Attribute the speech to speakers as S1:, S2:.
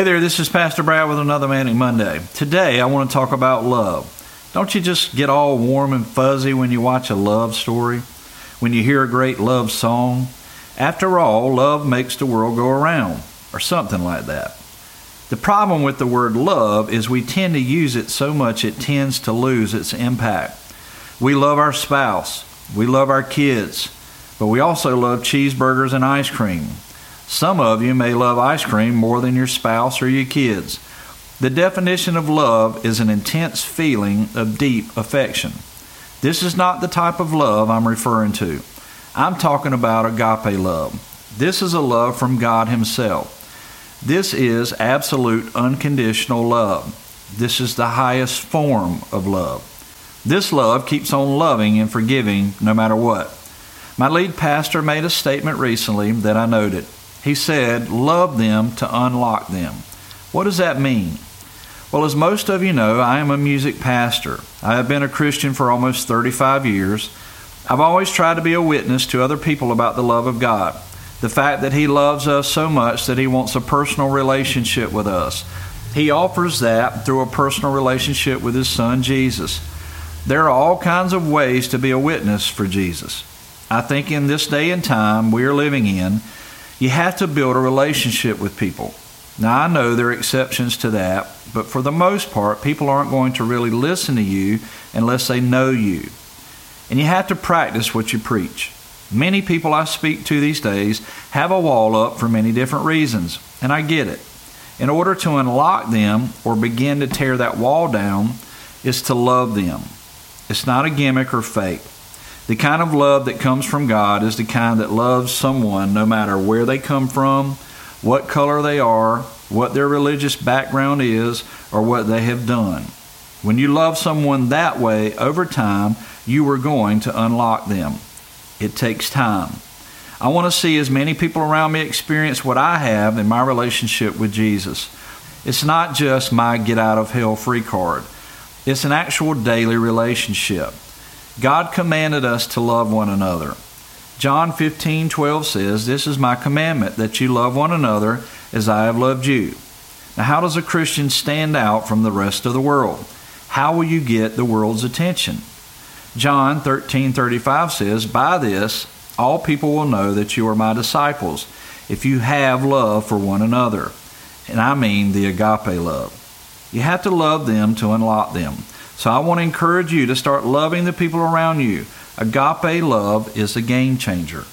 S1: Hey there, this is Pastor Brad with another Manning Monday. Today I want to talk about love. Don't you just get all warm and fuzzy when you watch a love story? When you hear a great love song? After all, love makes the world go around, or something like that. The problem with the word love is we tend to use it so much it tends to lose its impact. We love our spouse, we love our kids, but we also love cheeseburgers and ice cream. Some of you may love ice cream more than your spouse or your kids. The definition of love is an intense feeling of deep affection. This is not the type of love I'm referring to. I'm talking about agape love. This is a love from God Himself. This is absolute unconditional love. This is the highest form of love. This love keeps on loving and forgiving no matter what. My lead pastor made a statement recently that I noted. He said, Love them to unlock them. What does that mean? Well, as most of you know, I am a music pastor. I have been a Christian for almost 35 years. I've always tried to be a witness to other people about the love of God. The fact that He loves us so much that He wants a personal relationship with us. He offers that through a personal relationship with His Son, Jesus. There are all kinds of ways to be a witness for Jesus. I think in this day and time we are living in, you have to build a relationship with people. Now, I know there are exceptions to that, but for the most part, people aren't going to really listen to you unless they know you. And you have to practice what you preach. Many people I speak to these days have a wall up for many different reasons, and I get it. In order to unlock them or begin to tear that wall down, is to love them. It's not a gimmick or fake. The kind of love that comes from God is the kind that loves someone no matter where they come from, what color they are, what their religious background is, or what they have done. When you love someone that way, over time, you are going to unlock them. It takes time. I want to see as many people around me experience what I have in my relationship with Jesus. It's not just my get out of hell free card, it's an actual daily relationship. God commanded us to love one another. John 15, 12 says, This is my commandment, that you love one another as I have loved you. Now, how does a Christian stand out from the rest of the world? How will you get the world's attention? John 13, 35 says, By this all people will know that you are my disciples, if you have love for one another. And I mean the agape love. You have to love them to unlock them. So I want to encourage you to start loving the people around you. Agape love is a game changer.